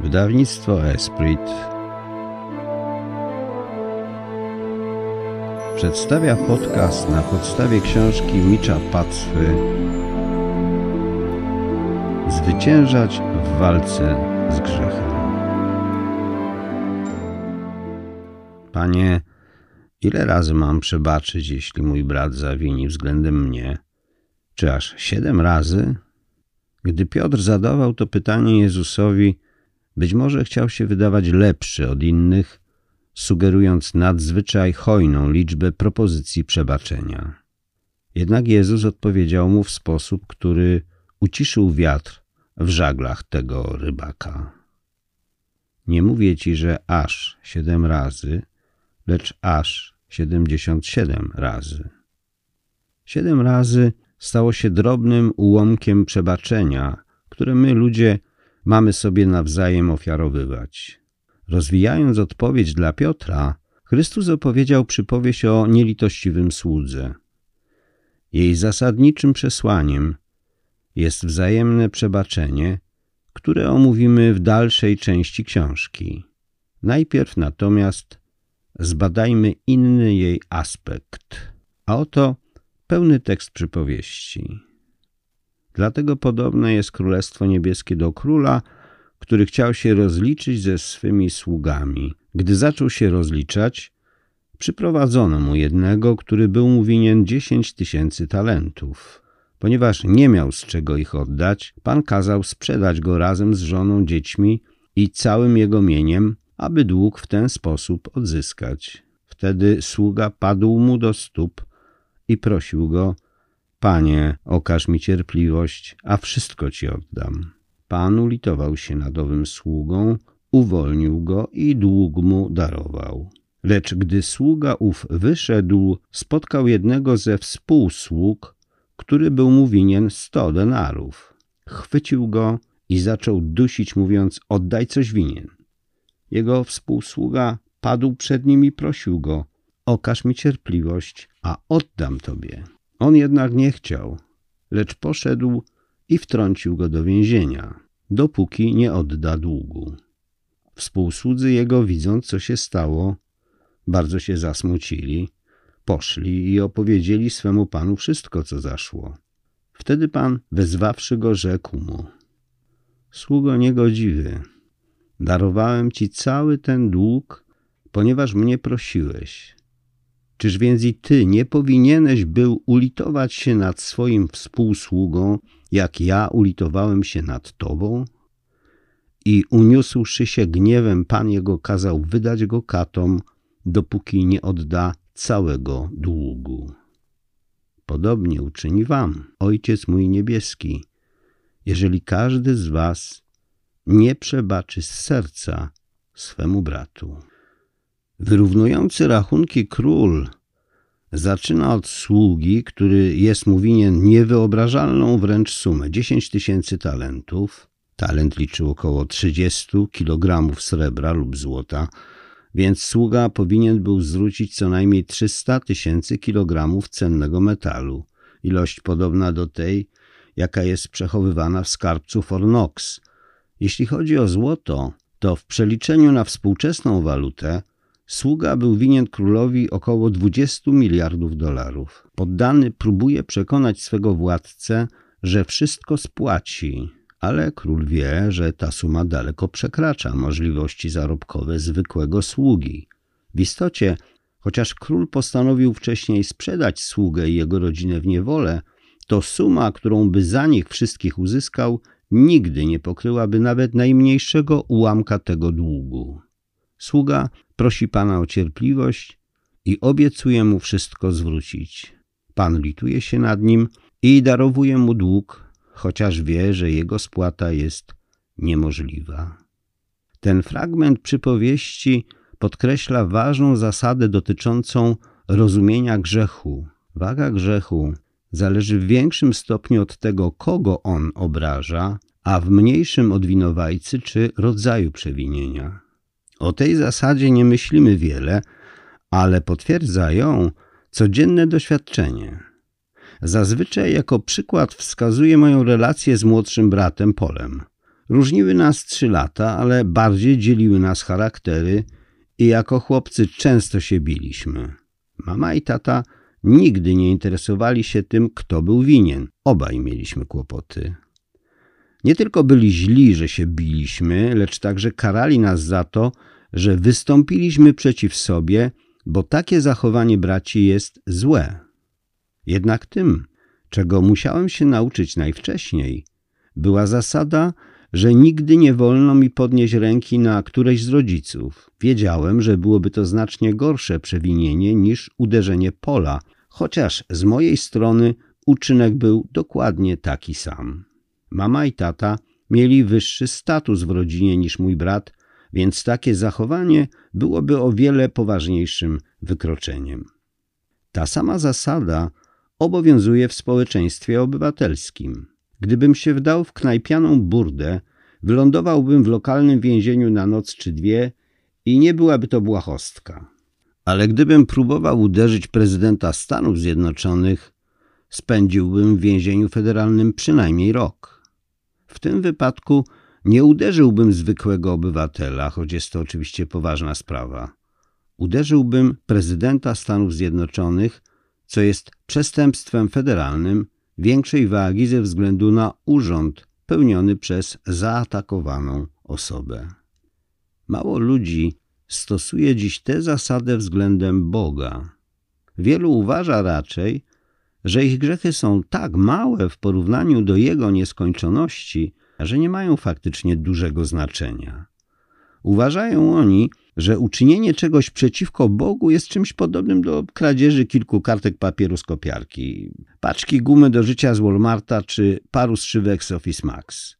Wydawnictwo Esprit przedstawia podcast na podstawie książki Micza Pacwy Zwyciężać w walce z grzechem. Panie, ile razy mam przebaczyć, jeśli mój brat zawini względem mnie? Czy aż siedem razy? Gdy Piotr zadawał to pytanie Jezusowi, być może chciał się wydawać lepszy od innych, sugerując nadzwyczaj hojną liczbę propozycji przebaczenia. Jednak Jezus odpowiedział mu w sposób, który uciszył wiatr w żaglach tego rybaka. Nie mówię ci, że aż siedem razy, lecz aż siedemdziesiąt siedem razy. Siedem razy stało się drobnym ułomkiem przebaczenia, które my ludzie mamy sobie nawzajem ofiarowywać. Rozwijając odpowiedź dla Piotra, Chrystus opowiedział przypowieść o nielitościwym słudze. Jej zasadniczym przesłaniem jest wzajemne przebaczenie, które omówimy w dalszej części książki. Najpierw natomiast zbadajmy inny jej aspekt, a oto pełny tekst przypowieści. Dlatego podobne jest Królestwo Niebieskie do króla, który chciał się rozliczyć ze swymi sługami. Gdy zaczął się rozliczać, przyprowadzono mu jednego, który był mu winien dziesięć tysięcy talentów. Ponieważ nie miał z czego ich oddać, pan kazał sprzedać go razem z żoną, dziećmi i całym jego mieniem, aby dług w ten sposób odzyskać. Wtedy sługa padł mu do stóp i prosił go, Panie, okaż mi cierpliwość, a wszystko ci oddam. Pan ulitował się nad owym sługą, uwolnił go i dług mu darował. Lecz gdy sługa ów wyszedł, spotkał jednego ze współsług, który był mu winien sto denarów. Chwycił go i zaczął dusić, mówiąc, oddaj coś winien. Jego współsługa padł przed nim i prosił go, okaż mi cierpliwość, a oddam tobie. On jednak nie chciał, lecz poszedł i wtrącił go do więzienia, dopóki nie odda długu. Współsłudzy jego, widząc co się stało, bardzo się zasmucili, poszli i opowiedzieli swemu panu wszystko, co zaszło. Wtedy pan, wezwawszy go, rzekł mu: Sługo niegodziwy, darowałem ci cały ten dług, ponieważ mnie prosiłeś. Czyż więc i ty nie powinieneś był ulitować się nad swoim współsługą, jak ja ulitowałem się nad tobą? I uniósłszy się gniewem, Pan jego kazał wydać go katom, dopóki nie odda całego długu. Podobnie uczyni wam, Ojciec mój niebieski, jeżeli każdy z was nie przebaczy z serca swemu bratu. Wyrównujący rachunki król zaczyna od sługi, który jest mu winien niewyobrażalną wręcz sumę 10 tysięcy talentów. Talent liczył około 30 kg srebra lub złota, więc sługa powinien był zwrócić co najmniej 300 tysięcy kilogramów cennego metalu, ilość podobna do tej, jaka jest przechowywana w skarbcu Fornox. Jeśli chodzi o złoto, to w przeliczeniu na współczesną walutę Sługa był winien królowi około 20 miliardów dolarów. Poddany próbuje przekonać swego władcę, że wszystko spłaci, ale król wie, że ta suma daleko przekracza możliwości zarobkowe zwykłego sługi. W istocie, chociaż król postanowił wcześniej sprzedać sługę i jego rodzinę w niewolę, to suma, którą by za nich wszystkich uzyskał, nigdy nie pokryłaby nawet najmniejszego ułamka tego długu. Sługa prosi Pana o cierpliwość i obiecuje mu wszystko zwrócić. Pan lituje się nad nim i darowuje mu dług, chociaż wie, że jego spłata jest niemożliwa. Ten fragment przypowieści podkreśla ważną zasadę dotyczącą rozumienia grzechu. Waga grzechu zależy w większym stopniu od tego, kogo on obraża, a w mniejszym od winowajcy czy rodzaju przewinienia. O tej zasadzie nie myślimy wiele, ale potwierdza ją codzienne doświadczenie. Zazwyczaj jako przykład wskazuję moją relację z młodszym bratem Polem. Różniły nas trzy lata, ale bardziej dzieliły nas charaktery i jako chłopcy często się biliśmy. Mama i tata nigdy nie interesowali się tym, kto był winien. Obaj mieliśmy kłopoty. Nie tylko byli źli, że się biliśmy, lecz także karali nas za to, że wystąpiliśmy przeciw sobie, bo takie zachowanie braci jest złe. Jednak tym, czego musiałem się nauczyć najwcześniej, była zasada, że nigdy nie wolno mi podnieść ręki na któreś z rodziców. Wiedziałem, że byłoby to znacznie gorsze przewinienie niż uderzenie pola, chociaż z mojej strony uczynek był dokładnie taki sam. Mama i tata mieli wyższy status w rodzinie niż mój brat, więc takie zachowanie byłoby o wiele poważniejszym wykroczeniem. Ta sama zasada obowiązuje w społeczeństwie obywatelskim. Gdybym się wdał w knajpianą burdę, wylądowałbym w lokalnym więzieniu na noc czy dwie i nie byłaby to błahostka. Ale gdybym próbował uderzyć prezydenta Stanów Zjednoczonych, spędziłbym w więzieniu federalnym przynajmniej rok. W tym wypadku nie uderzyłbym zwykłego obywatela, choć jest to oczywiście poważna sprawa. Uderzyłbym prezydenta Stanów Zjednoczonych, co jest przestępstwem federalnym większej wagi ze względu na urząd pełniony przez zaatakowaną osobę. Mało ludzi stosuje dziś tę zasadę względem Boga. Wielu uważa raczej, że ich grzechy są tak małe w porównaniu do Jego nieskończoności, że nie mają faktycznie dużego znaczenia. Uważają oni, że uczynienie czegoś przeciwko Bogu jest czymś podobnym do kradzieży kilku kartek papieru z kopiarki, paczki gumy do życia z Walmarta czy paru strzywek z Office Max.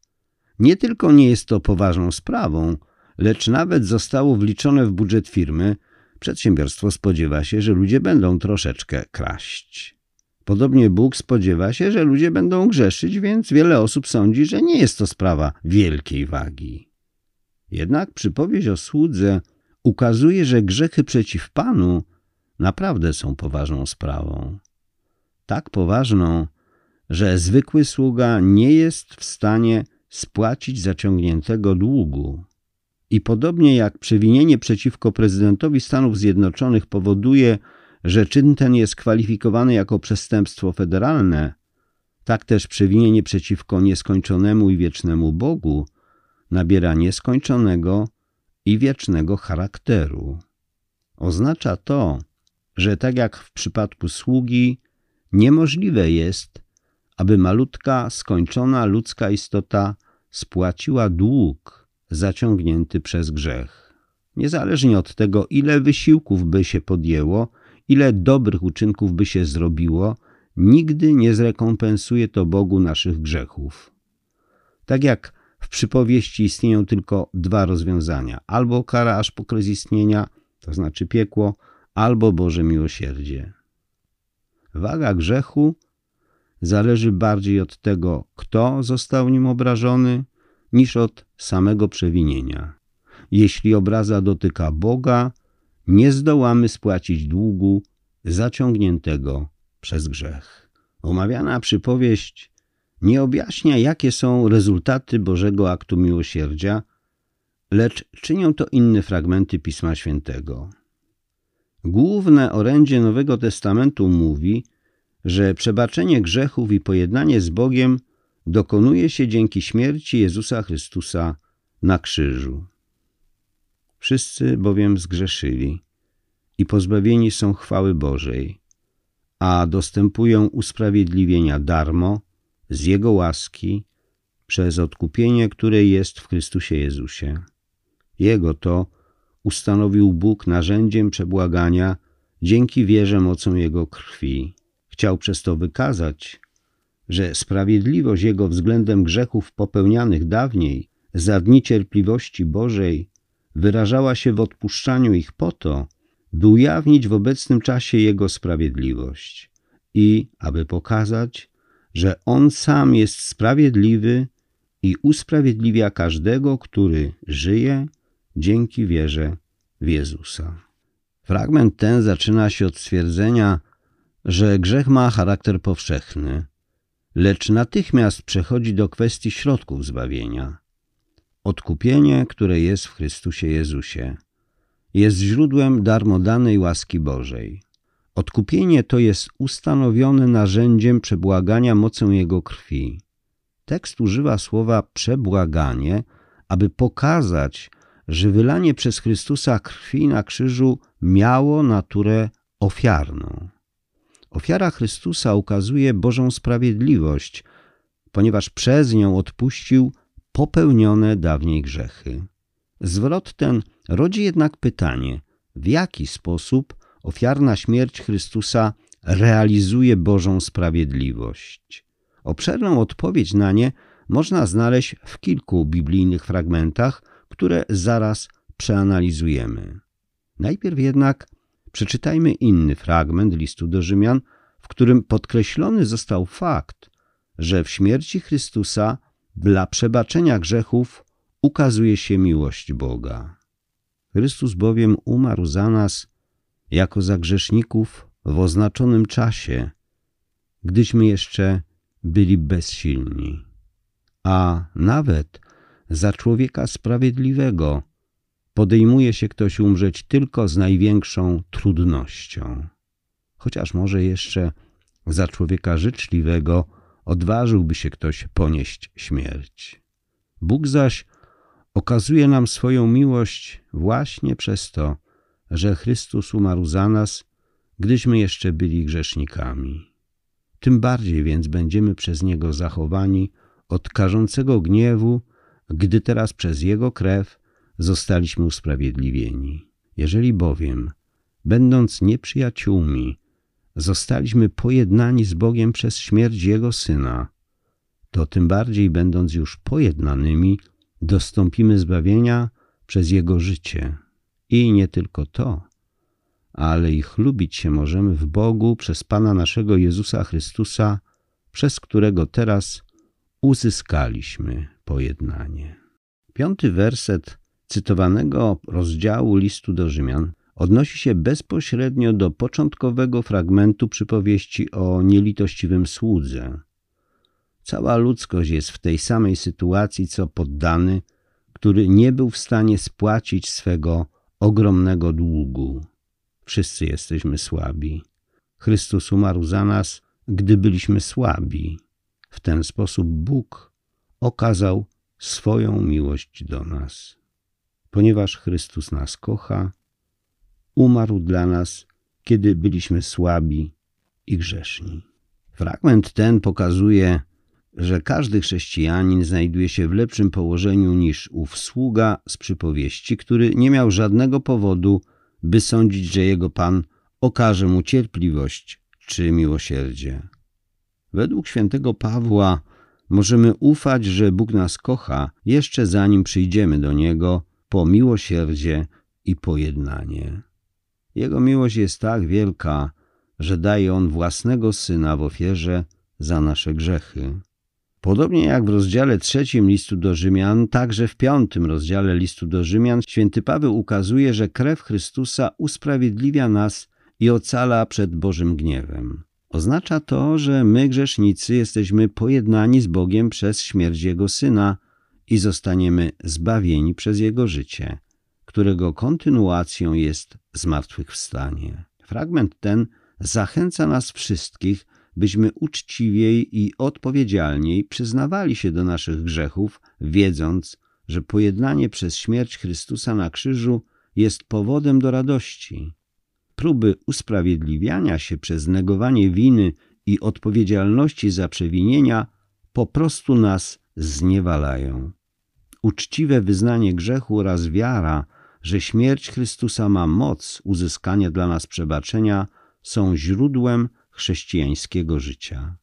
Nie tylko nie jest to poważną sprawą, lecz nawet zostało wliczone w budżet firmy, przedsiębiorstwo spodziewa się, że ludzie będą troszeczkę kraść. Podobnie Bóg spodziewa się, że ludzie będą grzeszyć, więc wiele osób sądzi, że nie jest to sprawa wielkiej wagi. Jednak przypowieść o słudze ukazuje, że grzechy przeciw Panu naprawdę są poważną sprawą. Tak poważną, że zwykły sługa nie jest w stanie spłacić zaciągniętego długu. I podobnie jak przewinienie przeciwko prezydentowi Stanów Zjednoczonych powoduje, że czyn ten jest kwalifikowany jako przestępstwo federalne, tak też przewinienie przeciwko nieskończonemu i wiecznemu Bogu nabiera nieskończonego i wiecznego charakteru. Oznacza to, że tak jak w przypadku sługi, niemożliwe jest, aby malutka, skończona ludzka istota spłaciła dług zaciągnięty przez grzech. Niezależnie od tego, ile wysiłków by się podjęło, ile dobrych uczynków by się zrobiło, nigdy nie zrekompensuje to Bogu naszych grzechów. Tak jak w przypowieści istnieją tylko dwa rozwiązania: albo kara aż po kres istnienia, to znaczy piekło, albo Boże miłosierdzie. Waga grzechu zależy bardziej od tego, kto został nim obrażony, niż od samego przewinienia. Jeśli obraza dotyka Boga, nie zdołamy spłacić długu zaciągniętego przez grzech. Omawiana przypowieść nie objaśnia, jakie są rezultaty Bożego aktu miłosierdzia, lecz czynią to inne fragmenty Pisma Świętego. Główne orędzie Nowego Testamentu mówi, że przebaczenie grzechów i pojednanie z Bogiem dokonuje się dzięki śmierci Jezusa Chrystusa na krzyżu. Wszyscy bowiem zgrzeszyli i pozbawieni są chwały Bożej, a dostępują usprawiedliwienia darmo z Jego łaski przez odkupienie, które jest w Chrystusie Jezusie. Jego to ustanowił Bóg narzędziem przebłagania dzięki wierze mocą Jego krwi. Chciał przez to wykazać, że sprawiedliwość Jego względem grzechów popełnianych dawniej za dni cierpliwości Bożej wyrażała się w odpuszczaniu ich po to, by ujawnić w obecnym czasie Jego sprawiedliwość i aby pokazać, że On sam jest sprawiedliwy i usprawiedliwia każdego, który żyje dzięki wierze w Jezusa. Fragment ten zaczyna się od stwierdzenia, że grzech ma charakter powszechny, lecz natychmiast przechodzi do kwestii środków zbawienia. Odkupienie, które jest w Chrystusie Jezusie. Jest źródłem darmodanej łaski Bożej. Odkupienie to jest ustanowione narzędziem przebłagania mocą Jego krwi. Tekst używa słowa przebłaganie, aby pokazać, że wylanie przez Chrystusa krwi na krzyżu miało naturę ofiarną. Ofiara Chrystusa ukazuje Bożą sprawiedliwość, ponieważ przez nią odpuścił popełnione dawniej grzechy. Zwrot ten rodzi jednak pytanie, w jaki sposób ofiarna śmierć Chrystusa realizuje Bożą sprawiedliwość. Obszerną odpowiedź na nie można znaleźć w kilku biblijnych fragmentach, które zaraz przeanalizujemy. Najpierw jednak przeczytajmy inny fragment listu do Rzymian, w którym podkreślony został fakt, że w śmierci Chrystusa dla przebaczenia grzechów ukazuje się miłość Boga. Chrystus bowiem umarł za nas jako za grzeszników w oznaczonym czasie, gdyśmy jeszcze byli bezsilni, a nawet za człowieka sprawiedliwego podejmuje się ktoś umrzeć tylko z największą trudnością. Chociaż może jeszcze za człowieka życzliwego odważyłby się ktoś ponieść śmierć. Bóg zaś okazuje nam swoją miłość właśnie przez to, że Chrystus umarł za nas, gdyśmy jeszcze byli grzesznikami. Tym bardziej więc będziemy przez Niego zachowani od karzącego gniewu, gdy teraz przez Jego krew zostaliśmy usprawiedliwieni. Jeżeli bowiem, będąc nieprzyjaciółmi, zostaliśmy pojednani z Bogiem przez śmierć Jego Syna, to tym bardziej będąc już pojednanymi, dostąpimy zbawienia przez Jego życie. I nie tylko to, ale i chlubić się możemy w Bogu przez Pana naszego Jezusa Chrystusa, przez którego teraz uzyskaliśmy pojednanie. Piąty werset cytowanego rozdziału listu do Rzymian odnosi się bezpośrednio do początkowego fragmentu przypowieści o nielitościwym słudze. Cała ludzkość jest w tej samej sytuacji co poddany, który nie był w stanie spłacić swego ogromnego długu. Wszyscy jesteśmy słabi. Chrystus umarł za nas, gdy byliśmy słabi. W ten sposób Bóg okazał swoją miłość do nas. Ponieważ Chrystus nas kocha, umarł dla nas, kiedy byliśmy słabi i grzeszni. Fragment ten pokazuje, że każdy chrześcijanin znajduje się w lepszym położeniu niż ów sługa z przypowieści, który nie miał żadnego powodu, by sądzić, że jego Pan okaże mu cierpliwość czy miłosierdzie. Według świętego Pawła możemy ufać, że Bóg nas kocha jeszcze zanim przyjdziemy do Niego po miłosierdzie i pojednanie. Jego miłość jest tak wielka, że daje On własnego Syna w ofierze za nasze grzechy. Podobnie jak w rozdziale trzecim listu do Rzymian, także w piątym rozdziale listu do Rzymian święty Paweł ukazuje, że krew Chrystusa usprawiedliwia nas i ocala przed Bożym gniewem. Oznacza to, że my, grzesznicy, jesteśmy pojednani z Bogiem przez śmierć Jego Syna i zostaniemy zbawieni przez Jego życie, którego kontynuacją jest zmartwychwstanie. Fragment ten zachęca nas wszystkich, byśmy uczciwiej i odpowiedzialniej przyznawali się do naszych grzechów, wiedząc, że pojednanie przez śmierć Chrystusa na krzyżu jest powodem do radości. Próby usprawiedliwiania się przez negowanie winy i odpowiedzialności za przewinienia po prostu nas zniewalają. Uczciwe wyznanie grzechu oraz wiara, że śmierć Chrystusa ma moc uzyskania dla nas przebaczenia, są źródłem chrześcijańskiego życia.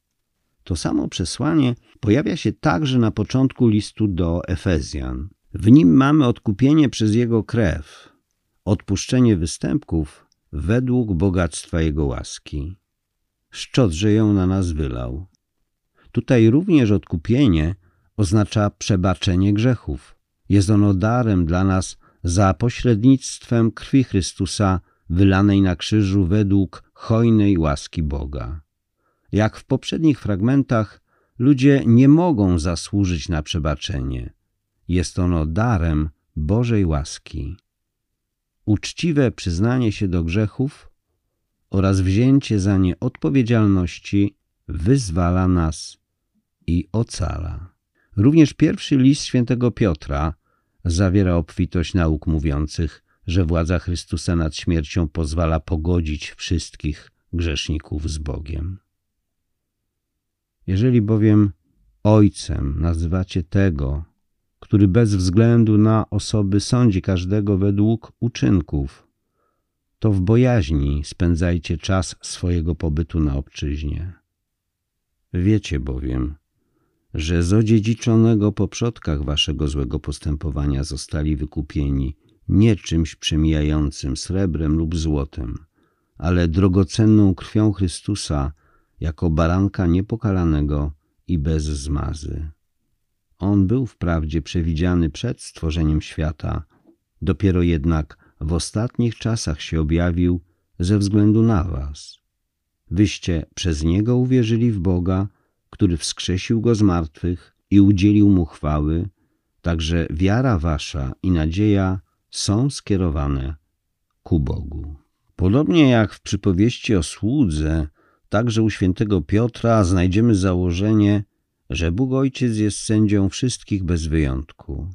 To samo przesłanie pojawia się także na początku listu do Efezjan. W nim mamy odkupienie przez Jego krew, odpuszczenie występków według bogactwa Jego łaski. Szczodrze ją na nas wylał. Tutaj również odkupienie oznacza przebaczenie grzechów. Jest ono darem dla nas za pośrednictwem krwi Chrystusa wylanej na krzyżu według hojnej łaski Boga. Jak w poprzednich fragmentach, ludzie nie mogą zasłużyć na przebaczenie. jest ono darem Bożej łaski. Uczciwe przyznanie się do grzechów oraz wzięcie za nie odpowiedzialności wyzwala nas i ocala. Również pierwszy list świętego Piotra zawiera obfitość nauk mówiących, że władza Chrystusa nad śmiercią pozwala pogodzić wszystkich grzeszników z Bogiem. Jeżeli bowiem Ojcem nazywacie tego, który bez względu na osoby sądzi każdego według uczynków, to w bojaźni spędzajcie czas swojego pobytu na obczyźnie. Wiecie bowiem, że z odziedziczonego po przodkach waszego złego postępowania zostali wykupieni nie czymś przemijającym srebrem lub złotem, ale drogocenną krwią Chrystusa jako baranka niepokalanego i bez zmazy. On był wprawdzie przewidziany przed stworzeniem świata, dopiero jednak w ostatnich czasach się objawił ze względu na was. Wyście przez Niego uwierzyli w Boga, który wskrzesił Go z martwych i udzielił Mu chwały, także wiara wasza i nadzieja są skierowane ku Bogu. Podobnie jak w przypowieści o słudze, także u świętego Piotra znajdziemy założenie, że Bóg Ojciec jest sędzią wszystkich bez wyjątku.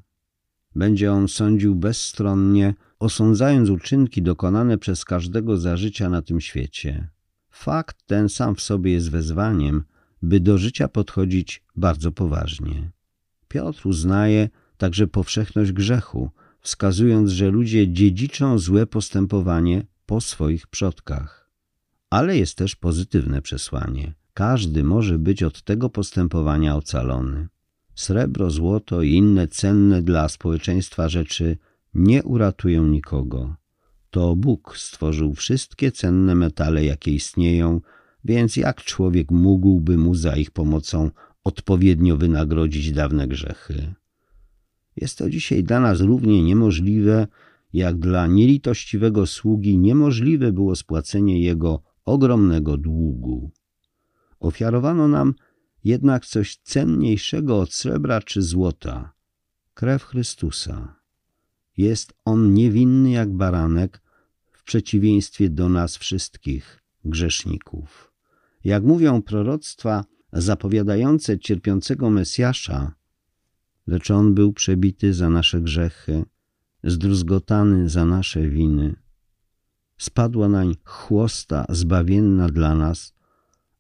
Będzie On sądził bezstronnie, osądzając uczynki dokonane przez każdego za życia na tym świecie. Fakt ten sam w sobie jest wezwaniem, by do życia podchodzić bardzo poważnie. Piotr uznaje także powszechność grzechu, wskazując, że ludzie dziedziczą złe postępowanie po swoich przodkach. Ale jest też pozytywne przesłanie. Każdy może być od tego postępowania ocalony. Srebro, złoto i inne cenne dla społeczeństwa rzeczy nie uratują nikogo. To Bóg stworzył wszystkie cenne metale, jakie istnieją, więc jak człowiek mógłby mu za ich pomocą odpowiednio wynagrodzić dawne grzechy? Jest to dzisiaj dla nas równie niemożliwe, jak dla nielitościwego sługi niemożliwe było spłacenie jego ogromnego długu. Ofiarowano nam jednak coś cenniejszego od srebra czy złota krew Chrystusa. Jest on niewinny jak baranek, w przeciwieństwie do nas wszystkich, grzeszników. Jak mówią proroctwa zapowiadające cierpiącego Mesjasza, lecz on był przebity za nasze grzechy, zdruzgotany za nasze winy. Spadła nań chłosta zbawienna dla nas,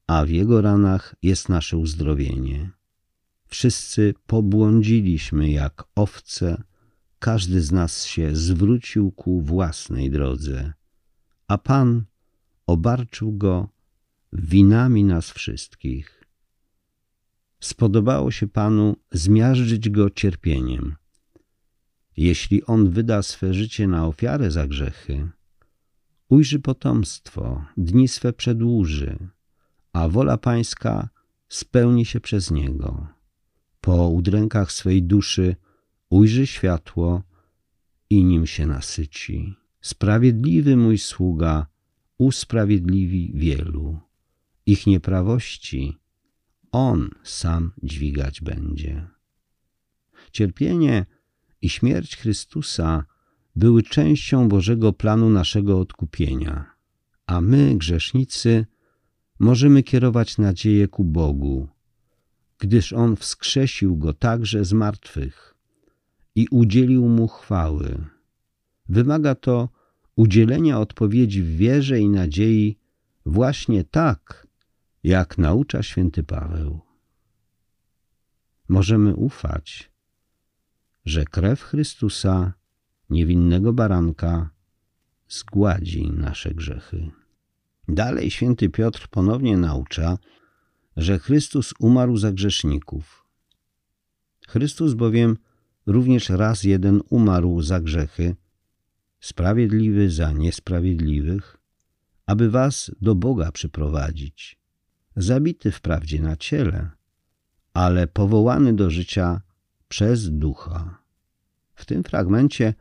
a w jego ranach jest nasze uzdrowienie. Wszyscy pobłądziliśmy jak owce, każdy z nas się zwrócił ku własnej drodze, a Pan obarczył go winami nas wszystkich. Spodobało się Panu zmiażdżyć go cierpieniem. Jeśli on wyda swe życie na ofiarę za grzechy, ujrzy potomstwo, dni swe przedłuży, a wola Pańska spełni się przez niego. Po udrękach swej duszy ujrzy światło i nim się nasyci. Sprawiedliwy mój sługa usprawiedliwi wielu. Ich nieprawości On sam dźwigać będzie. Cierpienie i śmierć Chrystusa były częścią Bożego planu naszego odkupienia, a my, grzesznicy, możemy kierować nadzieję ku Bogu, gdyż On wskrzesił Go także z martwych i udzielił Mu chwały. Wymaga to udzielenia odpowiedzi w wierze i nadziei właśnie tak, jak naucza święty Paweł. Możemy ufać, że krew Chrystusa, niewinnego baranka, zgładzi nasze grzechy. Dalej święty Piotr ponownie naucza, że Chrystus umarł za grzeszników. Chrystus bowiem również raz jeden umarł za grzechy, sprawiedliwy za niesprawiedliwych, aby was do Boga przyprowadzić, zabity wprawdzie na ciele, ale powołany do życia przez ducha. W tym fragmencie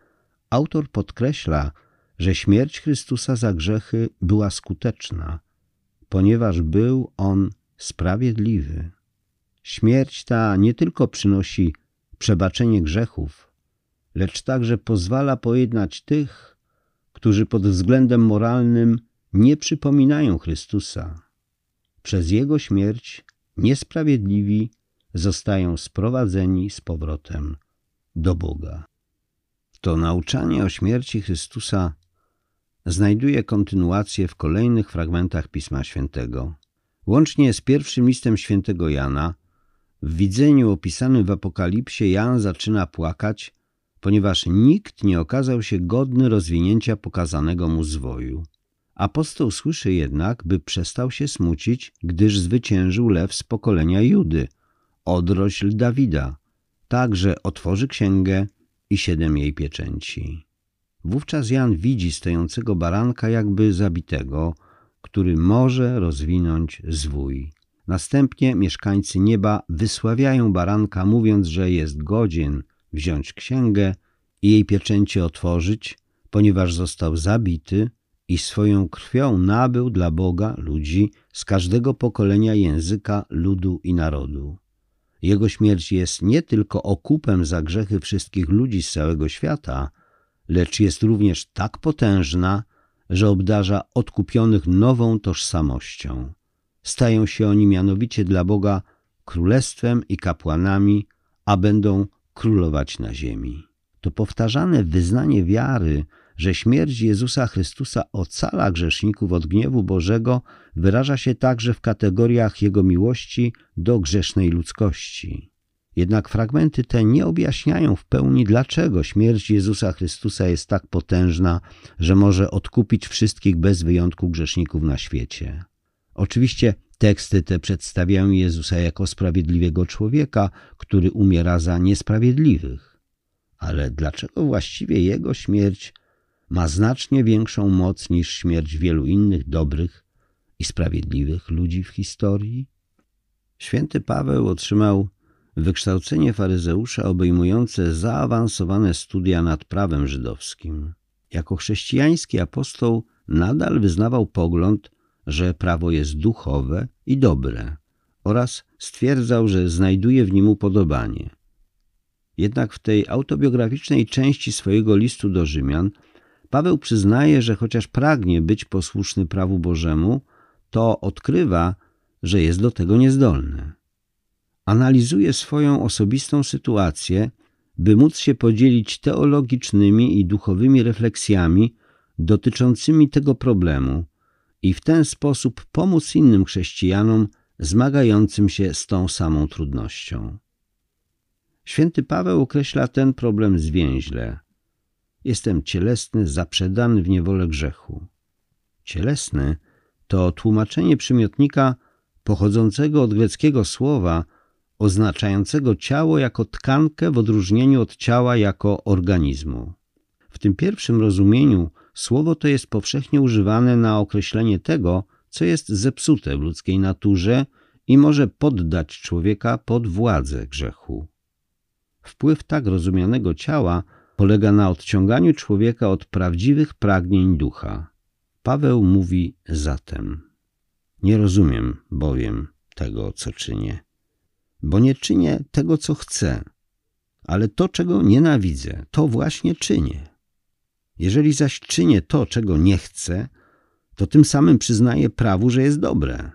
autor podkreśla, że śmierć Chrystusa za grzechy była skuteczna, ponieważ był On sprawiedliwy. Śmierć ta nie tylko przynosi przebaczenie grzechów, lecz także pozwala pojednać tych, którzy pod względem moralnym nie przypominają Chrystusa. Przez Jego śmierć niesprawiedliwi zostają sprowadzeni z powrotem do Boga. To nauczanie o śmierci Chrystusa znajduje kontynuację w kolejnych fragmentach Pisma Świętego. Łącznie z pierwszym listem świętego Jana, w widzeniu opisanym w Apokalipsie Jan zaczyna płakać, ponieważ nikt nie okazał się godny rozwinięcia pokazanego mu zwoju. Apostoł słyszy jednak, by przestał się smucić, gdyż zwyciężył lew z pokolenia Judy, odrośl Dawida. Także otworzy księgę i siedem jej pieczęci. Wówczas Jan widzi stojącego baranka jakby zabitego, który może rozwinąć zwój. Następnie mieszkańcy nieba wysławiają baranka, mówiąc, że jest godzien wziąć księgę i jej pieczęcie otworzyć, ponieważ został zabity i swoją krwią nabył dla Boga ludzi z każdego pokolenia języka, ludu i narodu. Jego śmierć jest nie tylko okupem za grzechy wszystkich ludzi z całego świata, lecz jest również tak potężna, że obdarza odkupionych nową tożsamością. Stają się oni mianowicie dla Boga królestwem i kapłanami, a będą królować na ziemi. To powtarzane wyznanie wiary, że śmierć Jezusa Chrystusa ocala grzeszników od gniewu Bożego, wyraża się także w kategoriach Jego miłości do grzesznej ludzkości. Jednak fragmenty te nie objaśniają w pełni, dlaczego śmierć Jezusa Chrystusa jest tak potężna, że może odkupić wszystkich bez wyjątku grzeszników na świecie. Oczywiście teksty te przedstawiają Jezusa jako sprawiedliwego człowieka, który umiera za niesprawiedliwych. Ale dlaczego właściwie Jego śmierć ma znacznie większą moc niż śmierć wielu innych dobrych i sprawiedliwych ludzi w historii? Święty Paweł otrzymał wykształcenie faryzeusza obejmujące zaawansowane studia nad prawem żydowskim. Jako chrześcijański apostoł nadal wyznawał pogląd, że prawo jest duchowe i dobre oraz stwierdzał, że znajduje w nim upodobanie. Jednak w tej autobiograficznej części swojego listu do Rzymian Paweł przyznaje, że chociaż pragnie być posłuszny prawu Bożemu, to odkrywa, że jest do tego niezdolny. Analizuje swoją osobistą sytuację, by móc się podzielić teologicznymi i duchowymi refleksjami dotyczącymi tego problemu i w ten sposób pomóc innym chrześcijanom zmagającym się z tą samą trudnością. Święty Paweł określa ten problem zwięźle. Jestem cielesny, zaprzedany w niewolę grzechu. Cielesny to tłumaczenie przymiotnika pochodzącego od greckiego słowa oznaczającego ciało jako tkankę w odróżnieniu od ciała jako organizmu. W tym pierwszym rozumieniu słowo to jest powszechnie używane na określenie tego, co jest zepsute w ludzkiej naturze i może poddać człowieka pod władzę grzechu. Wpływ tak rozumianego ciała polega na odciąganiu człowieka od prawdziwych pragnień ducha. Paweł mówi zatem: Nie rozumiem bowiem tego, co czynię, bo nie czynię tego, co chcę, ale to, czego nienawidzę, to właśnie czynię. Jeżeli zaś czynię to, czego nie chcę, to tym samym przyznaję prawu, że jest dobre.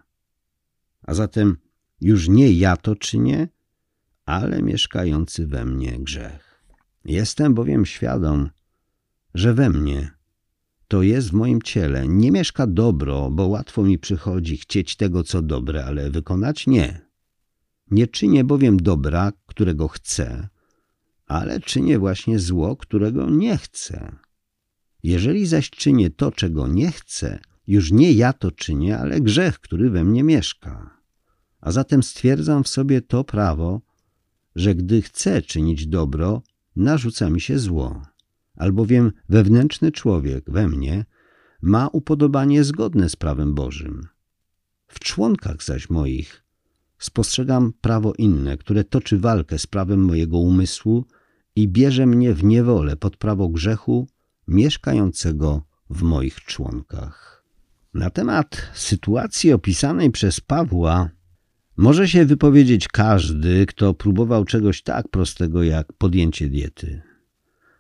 A zatem już nie ja to czynię, ale mieszkający we mnie grzech. Jestem bowiem świadom, że we mnie, to jest w moim ciele, nie mieszka dobro, bo łatwo mi przychodzi chcieć tego, co dobre, ale wykonać nie. Nie czynię bowiem dobra, którego chcę, ale czynię właśnie zło, którego nie chcę. Jeżeli zaś czynię to, czego nie chcę, już nie ja to czynię, ale grzech, który we mnie mieszka. A zatem stwierdzam w sobie to prawo, że gdy chcę czynić dobro, narzuca mi się zło, albowiem wewnętrzny człowiek we mnie ma upodobanie zgodne z prawem Bożym. W członkach zaś moich spostrzegam prawo inne, które toczy walkę z prawem mojego umysłu i bierze mnie w niewolę pod prawo grzechu mieszkającego w moich członkach. Na temat sytuacji opisanej przez Pawła Może się wypowiedzieć każdy, kto próbował czegoś tak prostego jak podjęcie diety.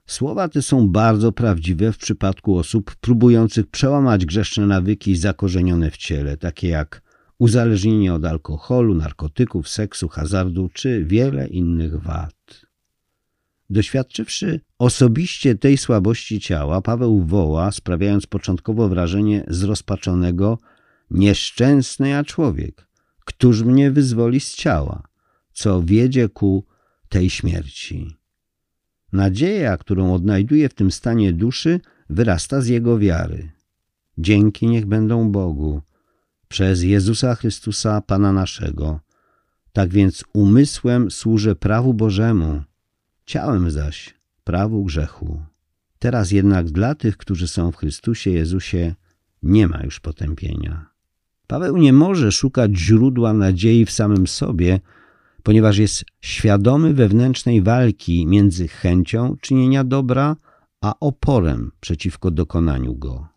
Słowa te są bardzo prawdziwe w przypadku osób próbujących przełamać grzeszne nawyki zakorzenione w ciele, takie jak uzależnienie od alkoholu, narkotyków, seksu, hazardu czy wiele innych wad. Doświadczywszy osobiście tej słabości ciała, Paweł woła, sprawiając początkowo wrażenie zrozpaczonego, nieszczęsny ja człowiek, któż mnie wyzwoli z ciała, co wiedzie ku tej śmierci. Nadzieja, którą odnajduje w tym stanie duszy, wyrasta z jego wiary. Dzięki niech będą Bogu, przez Jezusa Chrystusa, Pana naszego. Tak więc umysłem służę prawu Bożemu, ciałem zaś prawu grzechu. Teraz jednak dla tych, którzy są w Chrystusie Jezusie, nie ma już potępienia. Paweł nie może szukać źródła nadziei w samym sobie, ponieważ jest świadomy wewnętrznej walki między chęcią czynienia dobra, a oporem przeciwko dokonaniu go.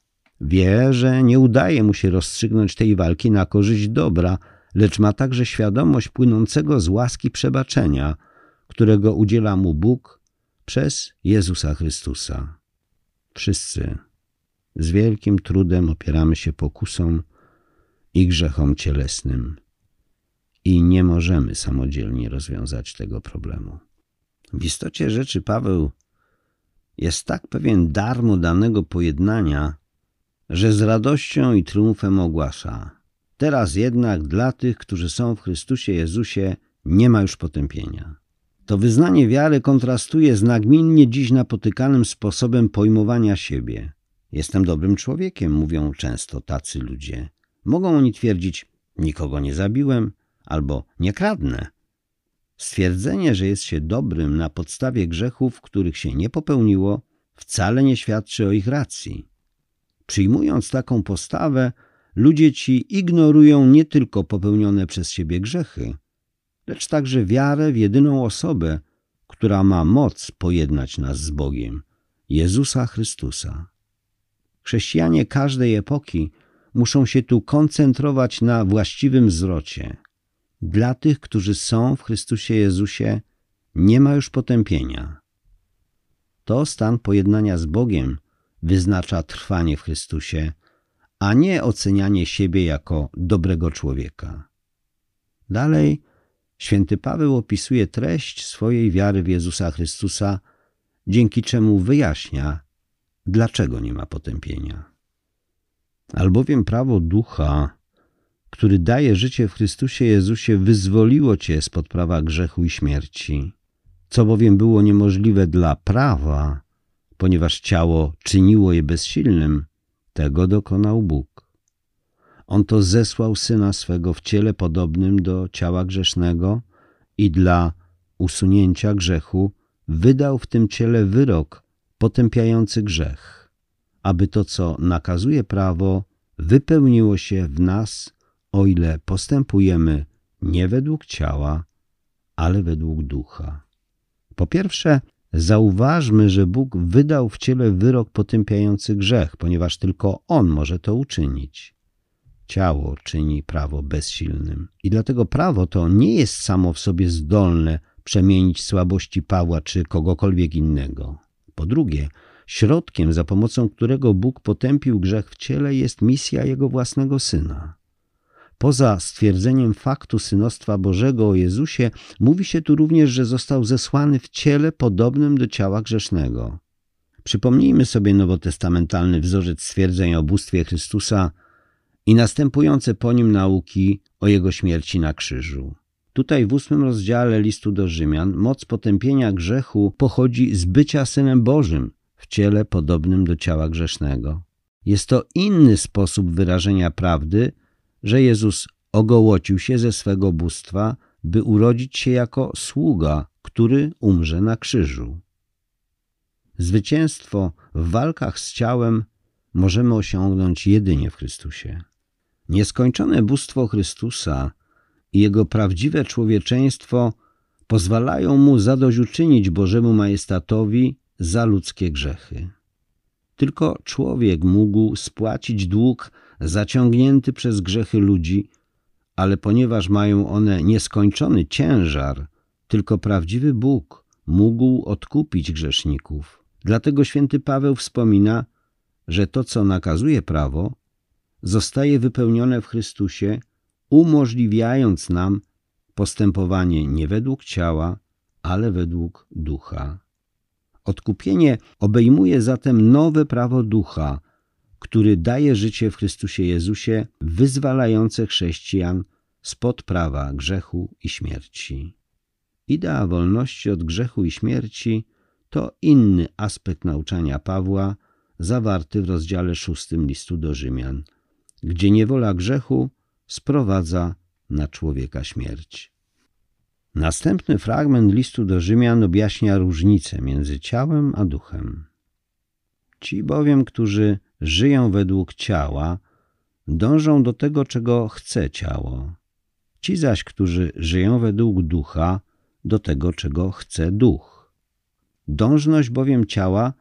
Wie, że nie udaje mu się rozstrzygnąć tej walki na korzyść dobra, lecz ma także świadomość płynącego z łaski przebaczenia, którego udziela mu Bóg przez Jezusa Chrystusa. Wszyscy z wielkim trudem opieramy się pokusom i grzechom cielesnym i nie możemy samodzielnie rozwiązać tego problemu. W istocie rzeczy Paweł jest tak pewien darmo danego pojednania, że z radością i triumfem ogłasza. Teraz jednak dla tych, którzy są w Chrystusie Jezusie, nie ma już potępienia. To wyznanie wiary kontrastuje z nagminnie dziś napotykanym sposobem pojmowania siebie. Jestem dobrym człowiekiem, mówią często tacy ludzie. Mogą oni twierdzić, nikogo nie zabiłem albo nie kradnę. Stwierdzenie, że jest się dobrym na podstawie grzechów, których się nie popełniło, wcale nie świadczy o ich racji. Przyjmując taką postawę, ludzie ci ignorują nie tylko popełnione przez siebie grzechy, lecz także wiarę w jedyną osobę, która ma moc pojednać nas z Bogiem Jezusa Chrystusa. Chrześcijanie każdej epoki muszą się tu koncentrować na właściwym zwrocie. Dla tych, którzy są w Chrystusie Jezusie, nie ma już potępienia. To stan pojednania z Bogiem wyznacza trwanie w Chrystusie, a nie ocenianie siebie jako dobrego człowieka. Dalej, święty Paweł opisuje treść swojej wiary w Jezusa Chrystusa, dzięki czemu wyjaśnia, dlaczego nie ma potępienia. Albowiem prawo ducha, który daje życie w Chrystusie Jezusie, wyzwoliło cię spod prawa grzechu i śmierci. Co bowiem było niemożliwe dla prawa, ponieważ ciało czyniło je bezsilnym, tego dokonał Bóg. On to zesłał Syna swego w ciele podobnym do ciała grzesznego i dla usunięcia grzechu wydał w tym ciele wyrok potępiający grzech, aby to, co nakazuje prawo, wypełniło się w nas, o ile postępujemy nie według ciała, ale według ducha. Po pierwsze, Zauważmy, że Bóg wydał w ciele wyrok potępiający grzech, ponieważ tylko On może to uczynić. Ciało czyni prawo bezsilnym. I dlatego prawo to nie jest samo w sobie zdolne przemienić słabości Pawła czy kogokolwiek innego. Po drugie, środkiem, za pomocą którego Bóg potępił grzech w ciele, jest misja Jego własnego Syna. Poza stwierdzeniem faktu synostwa Bożego o Jezusie, mówi się tu również, że został zesłany w ciele podobnym do ciała grzesznego. Przypomnijmy sobie nowotestamentalny wzorzec stwierdzeń o bóstwie Chrystusa i następujące po nim nauki o Jego śmierci na krzyżu. Tutaj w ósmym rozdziale listu do Rzymian moc potępienia grzechu pochodzi z bycia Synem Bożym w ciele podobnym do ciała grzesznego. Jest to inny sposób wyrażenia prawdy, że Jezus ogołocił się ze swego bóstwa, by urodzić się jako sługa, który umrze na krzyżu. Zwycięstwo w walkach z ciałem możemy osiągnąć jedynie w Chrystusie. Nieskończone bóstwo Chrystusa i Jego prawdziwe człowieczeństwo pozwalają Mu zadośćuczynić Bożemu Majestatowi za ludzkie grzechy. Tylko człowiek mógł spłacić dług zaciągnięty przez grzechy ludzi, ale ponieważ mają one nieskończony ciężar, tylko prawdziwy Bóg mógł odkupić grzeszników. Dlatego święty Paweł wspomina, że to, co nakazuje prawo, zostaje wypełnione w Chrystusie, umożliwiając nam postępowanie nie według ciała, ale według ducha. Odkupienie obejmuje zatem nowe prawo ducha, który daje życie w Chrystusie Jezusie, wyzwalające chrześcijan spod prawa grzechu i śmierci. Idea wolności od grzechu i śmierci to inny aspekt nauczania Pawła, zawarty w rozdziale szóstym listu do Rzymian, gdzie niewola grzechu sprowadza na człowieka śmierć. Następny fragment listu do Rzymian objaśnia różnicę między ciałem a duchem. Ci bowiem, którzy żyją według ciała, dążą do tego, czego chce ciało. Ci zaś, którzy żyją według ducha, do tego, czego chce duch. Dążność bowiem ciała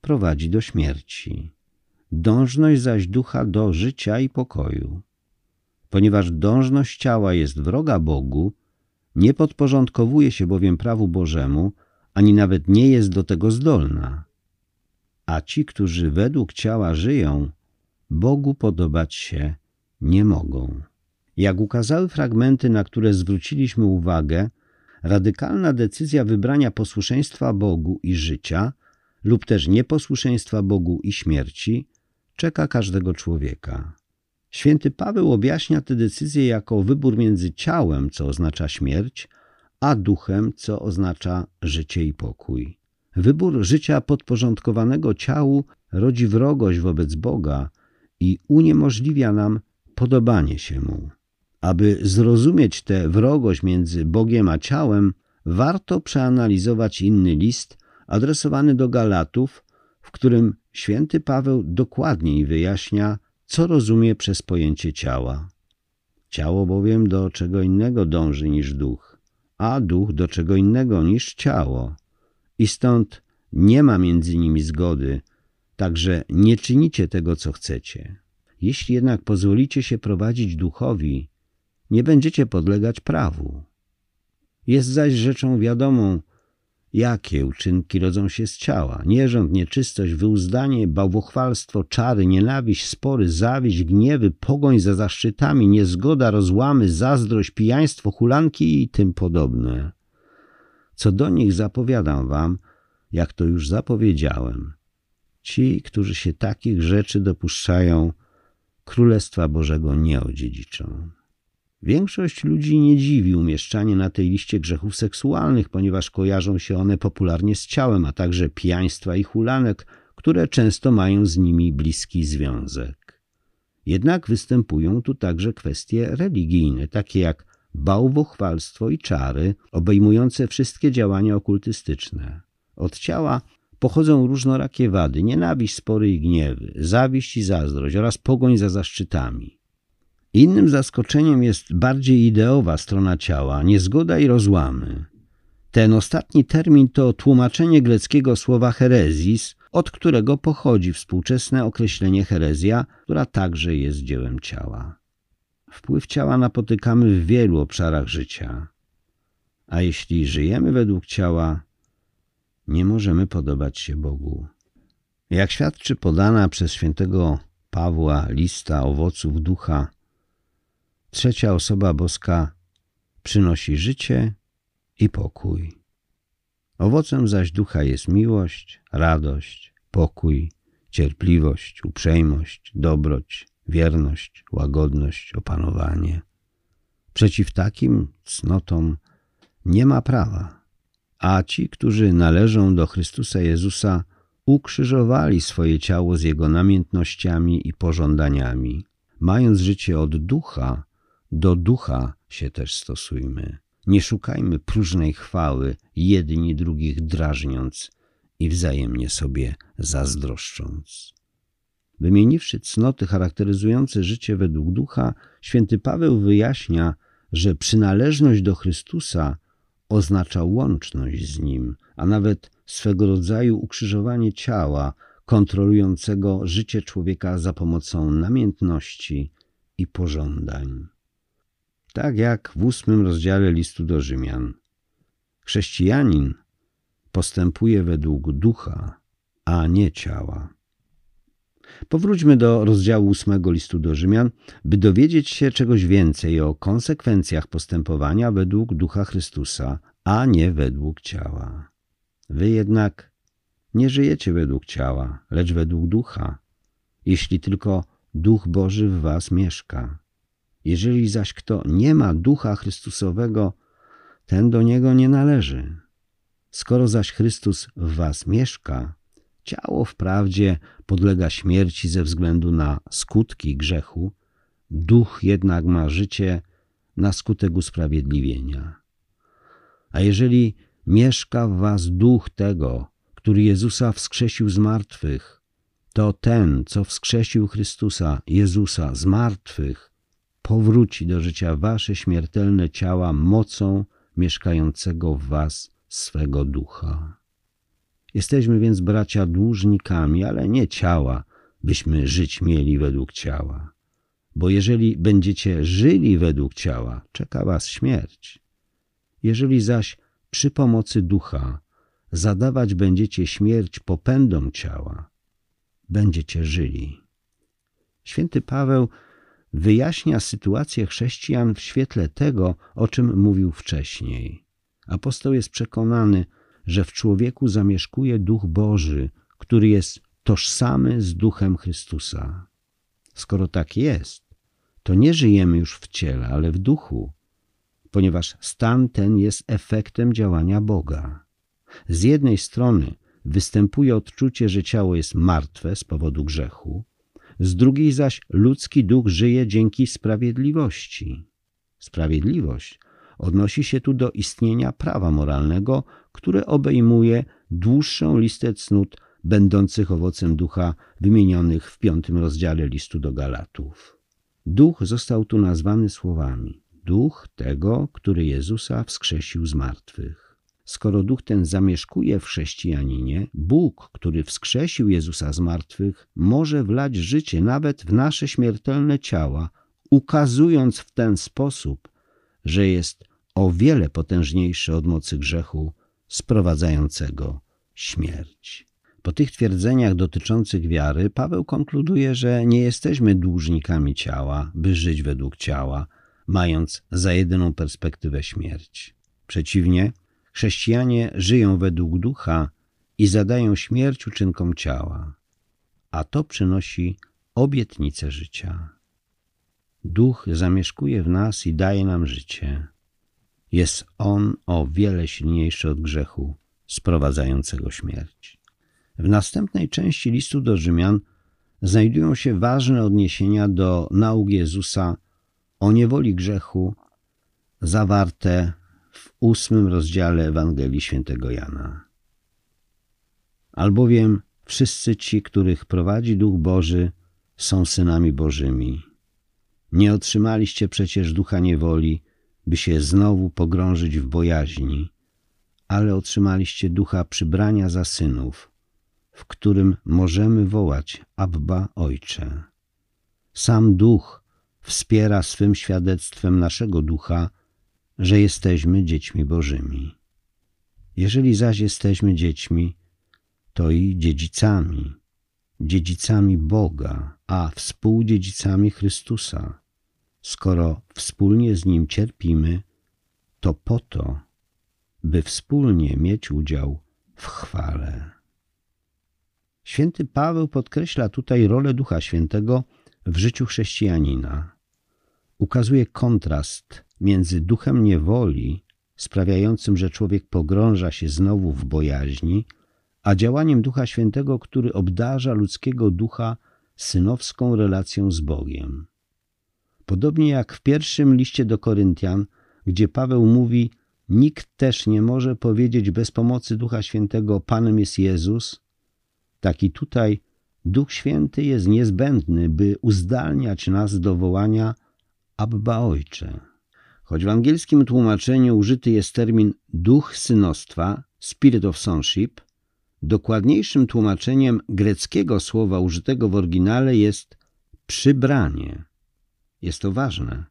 prowadzi do śmierci, dążność zaś ducha do życia i pokoju. Ponieważ dążność ciała jest wroga Bogu, nie podporządkowuje się bowiem prawu Bożemu, ani nawet nie jest do tego zdolna. A ci, którzy według ciała żyją, Bogu podobać się nie mogą. Jak ukazały fragmenty, na które zwróciliśmy uwagę, radykalna decyzja wybrania posłuszeństwa Bogu i życia lub też nieposłuszeństwa Bogu i śmierci czeka każdego człowieka. Święty Paweł objaśnia tę decyzję jako wybór między ciałem, co oznacza śmierć, a duchem, co oznacza życie i pokój. Wybór życia podporządkowanego ciału rodzi wrogość wobec Boga i uniemożliwia nam podobanie się Mu. Aby zrozumieć tę wrogość między Bogiem a ciałem, warto przeanalizować inny list adresowany do Galatów, w którym święty Paweł dokładniej wyjaśnia, co rozumie przez pojęcie ciała. Ciało bowiem do czego innego dąży niż duch, a duch do czego innego niż ciało. I stąd nie ma między nimi zgody, także nie czynicie tego, co chcecie. Jeśli jednak pozwolicie się prowadzić duchowi, nie będziecie podlegać prawu. Jest zaś rzeczą wiadomą, Jakie uczynki rodzą się z ciała? Nierząd, nieczystość, wyuzdanie, bałwochwalstwo, czary, nienawiść, spory, zawiść, gniewy, pogoń za zaszczytami, niezgoda, rozłamy, zazdrość, pijaństwo, hulanki i tym podobne. Co do nich zapowiadam wam, jak to już zapowiedziałem. Ci, którzy się takich rzeczy dopuszczają, Królestwa Bożego nie odziedziczą. Większość ludzi nie dziwi umieszczanie na tej liście grzechów seksualnych, ponieważ kojarzą się one popularnie z ciałem, a także pijaństwa i hulanek, które często mają z nimi bliski związek. Jednak występują tu także kwestie religijne, takie jak bałwochwalstwo i czary, obejmujące wszystkie działania okultystyczne. Od ciała pochodzą różnorakie wady, nienawiść, spory i gniewy, zawiść i zazdrość oraz pogoń za zaszczytami. Innym zaskoczeniem jest bardziej ideowa strona ciała, niezgoda i rozłamy. Ten ostatni termin to tłumaczenie greckiego słowa herezis, od którego pochodzi współczesne określenie herezja, która także jest dziełem ciała. Wpływ ciała napotykamy w wielu obszarach życia. A jeśli żyjemy według ciała, nie możemy podobać się Bogu. Jak świadczy podana przez świętego Pawła lista owoców ducha, Trzecia osoba boska przynosi życie i pokój. Owocem zaś ducha jest miłość, radość, pokój, cierpliwość, uprzejmość, dobroć, wierność, łagodność, opanowanie. Przeciw takim cnotom nie ma prawa, a ci, którzy należą do Chrystusa Jezusa, ukrzyżowali swoje ciało z jego namiętnościami i pożądaniami. Mając życie od ducha, do ducha się też stosujmy. Nie szukajmy próżnej chwały, jedni drugich drażniąc i wzajemnie sobie zazdroszcząc. Wymieniwszy cnoty charakteryzujące życie według ducha, święty Paweł wyjaśnia, że przynależność do Chrystusa oznacza łączność z Nim, a nawet swego rodzaju ukrzyżowanie ciała, kontrolującego życie człowieka za pomocą namiętności i pożądań. Tak jak w ósmym rozdziale listu do Rzymian. Chrześcijanin postępuje według ducha, a nie ciała. Powróćmy do rozdziału ósmego listu do Rzymian, by dowiedzieć się czegoś więcej o konsekwencjach postępowania według ducha Chrystusa, a nie według ciała. Wy jednak nie żyjecie według ciała, lecz według ducha, jeśli tylko duch Boży w was mieszka. Jeżeli zaś kto nie ma ducha Chrystusowego, ten do niego nie należy. Skoro zaś Chrystus w was mieszka, ciało wprawdzie podlega śmierci ze względu na skutki grzechu, duch jednak ma życie na skutek usprawiedliwienia. A jeżeli mieszka w was duch tego, który Jezusa wskrzesił z martwych, to ten, co wskrzesił Chrystusa, Jezusa z martwych, powróci do życia wasze śmiertelne ciała mocą mieszkającego w was swego ducha. Jesteśmy więc, bracia, dłużnikami, ale nie ciała, byśmy żyć mieli według ciała. Bo jeżeli będziecie żyli według ciała, czeka was śmierć. Jeżeli zaś przy pomocy ducha zadawać będziecie śmierć popędom ciała, będziecie żyli. Święty Paweł wyjaśnia sytuację chrześcijan w świetle tego, o czym mówił wcześniej. Apostoł jest przekonany, że w człowieku zamieszkuje Duch Boży, który jest tożsamy z Duchem Chrystusa. Skoro tak jest, to nie żyjemy już w ciele, ale w duchu, ponieważ stan ten jest efektem działania Boga. Z jednej strony występuje odczucie, że ciało jest martwe z powodu grzechu, z drugiej zaś ludzki duch żyje dzięki sprawiedliwości. Sprawiedliwość odnosi się tu do istnienia prawa moralnego, które obejmuje dłuższą listę cnót będących owocem ducha wymienionych w piątym rozdziale listu do Galatów. Duch został tu nazwany słowami duch tego, który Jezusa wskrzesił z martwych. Skoro duch ten zamieszkuje w chrześcijaninie, Bóg, który wskrzesił Jezusa z martwych, może wlać życie nawet w nasze śmiertelne ciała, ukazując w ten sposób, że jest o wiele potężniejszy od mocy grzechu sprowadzającego śmierć. Po tych twierdzeniach dotyczących wiary, Paweł konkluduje, że nie jesteśmy dłużnikami ciała, by żyć według ciała, mając za jedyną perspektywę śmierć. Przeciwnie, chrześcijanie żyją według ducha i zadają śmierć uczynkom ciała, a to przynosi obietnicę życia. Duch zamieszkuje w nas i daje nam życie. Jest on o wiele silniejszy od grzechu sprowadzającego śmierć. W następnej części listu do Rzymian znajdują się ważne odniesienia do nauk Jezusa o niewoli grzechu zawarte w ósmym rozdziale Ewangelii świętego Jana. Albowiem wszyscy ci, których prowadzi Duch Boży, są synami Bożymi. Nie otrzymaliście przecież ducha niewoli, by się znowu pogrążyć w bojaźni, ale otrzymaliście ducha przybrania za synów, w którym możemy wołać Abba Ojcze. Sam duch wspiera swym świadectwem naszego ducha, że jesteśmy dziećmi Bożymi. Jeżeli zaś jesteśmy dziećmi, to i dziedzicami, dziedzicami Boga, a współdziedzicami Chrystusa. Skoro wspólnie z Nim cierpimy, to po to, by wspólnie mieć udział w chwale. Święty Paweł podkreśla tutaj rolę Ducha Świętego w życiu chrześcijanina. Ukazuje kontrast między duchem niewoli, sprawiającym, że człowiek pogrąża się znowu w bojaźni, a działaniem Ducha Świętego, który obdarza ludzkiego ducha synowską relacją z Bogiem. Podobnie jak w pierwszym liście do Koryntian, gdzie Paweł mówi: Nikt też nie może powiedzieć bez pomocy Ducha Świętego: Panem jest Jezus, tak i tutaj Duch Święty jest niezbędny, by uzdalniać nas do wołania Abba Ojcze. Choć w angielskim tłumaczeniu użyty jest termin duch synostwa, spirit of sonship, dokładniejszym tłumaczeniem greckiego słowa użytego w oryginale jest przybranie. Jest to ważne,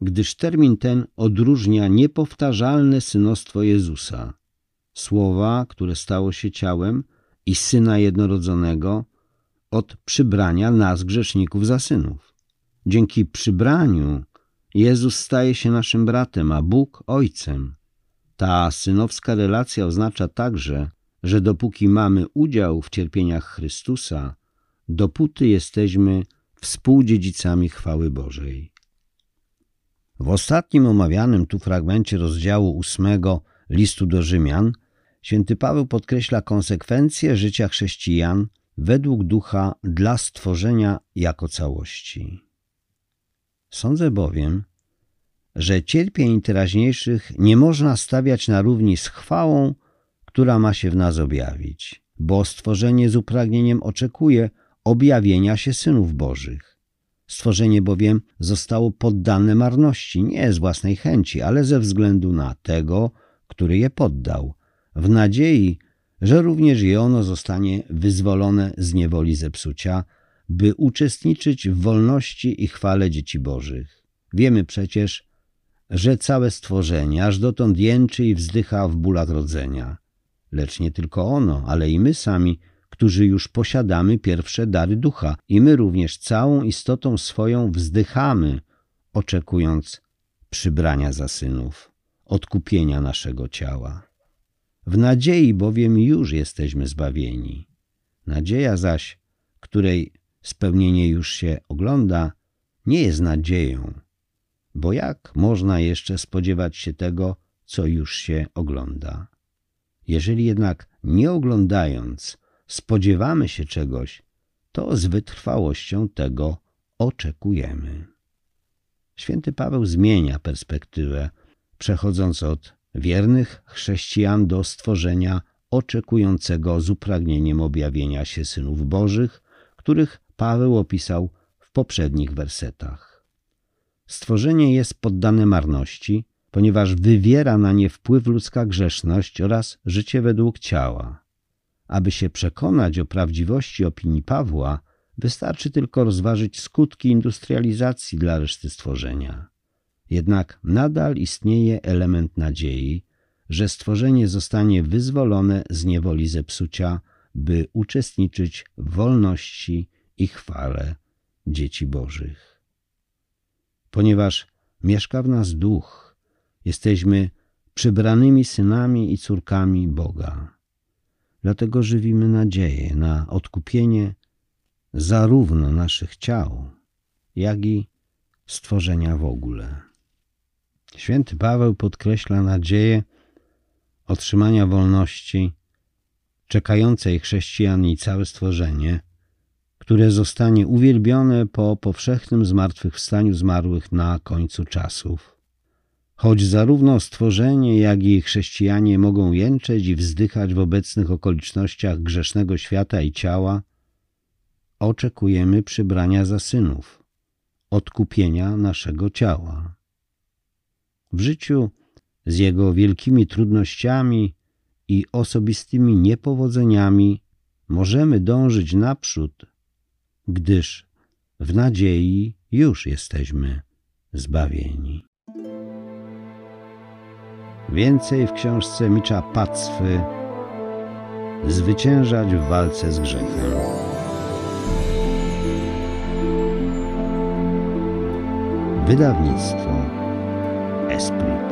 gdyż termin ten odróżnia niepowtarzalne synostwo Jezusa, słowa, które stało się ciałem i Syna Jednorodzonego, od przybrania nas, grzeszników, za synów. Dzięki przybraniu Jezus staje się naszym bratem, a Bóg ojcem. Ta synowska relacja oznacza także, że dopóki mamy udział w cierpieniach Chrystusa, dopóty jesteśmy współdziedzicami chwały Bożej. W ostatnim omawianym tu fragmencie rozdziału ósmego listu do Rzymian święty Paweł podkreśla konsekwencje życia chrześcijan według ducha dla stworzenia jako całości. Sądzę bowiem, że cierpień teraźniejszych nie można stawiać na równi z chwałą, która ma się w nas objawić, bo stworzenie z upragnieniem oczekuje objawienia się synów Bożych. Stworzenie bowiem zostało poddane marności nie z własnej chęci, ale ze względu na tego, który je poddał, w nadziei, że również i ono zostanie wyzwolone z niewoli zepsucia, by uczestniczyć w wolności i chwale dzieci Bożych. Wiemy przecież, że całe stworzenie aż dotąd jęczy i wzdycha w bólach rodzenia. Lecz nie tylko ono, ale i my sami, którzy już posiadamy pierwsze dary ducha i my również całą istotą swoją wzdychamy, oczekując przybrania za synów, odkupienia naszego ciała. W nadziei bowiem już jesteśmy zbawieni. Nadzieja zaś, której spełnienie już się ogląda, nie jest nadzieją, bo jak można jeszcze spodziewać się tego, co już się ogląda? Jeżeli jednak nie oglądając spodziewamy się czegoś, to z wytrwałością tego oczekujemy. Święty Paweł zmienia perspektywę, przechodząc od wiernych chrześcijan do stworzenia oczekującego z upragnieniem objawienia się synów Bożych, których Paweł opisał w poprzednich wersetach. Stworzenie jest poddane marności, ponieważ wywiera na nie wpływ ludzka grzeszność oraz życie według ciała. Aby się przekonać o prawdziwości opinii Pawła, wystarczy tylko rozważyć skutki industrializacji dla reszty stworzenia. Jednak nadal istnieje element nadziei, że stworzenie zostanie wyzwolone z niewoli zepsucia, by uczestniczyć w wolności i chwale dzieci Bożych. Ponieważ mieszka w nas duch, jesteśmy przybranymi synami i córkami Boga. Dlatego żywimy nadzieję na odkupienie zarówno naszych ciał, jak i stworzenia w ogóle. Święty Paweł podkreśla nadzieję otrzymania wolności czekającej chrześcijan i całe stworzenie, które zostanie uwielbione po powszechnym zmartwychwstaniu zmarłych na końcu czasów. Choć zarówno stworzenie, jak i chrześcijanie mogą jęczeć i wzdychać w obecnych okolicznościach grzesznego świata i ciała, oczekujemy przybrania za synów, odkupienia naszego ciała. W życiu z jego wielkimi trudnościami i osobistymi niepowodzeniami możemy dążyć naprzód, gdyż w nadziei już jesteśmy zbawieni. Więcej w książce Micza Pacwy Zwyciężać w walce z grzechem. Wydawnictwo Esprit.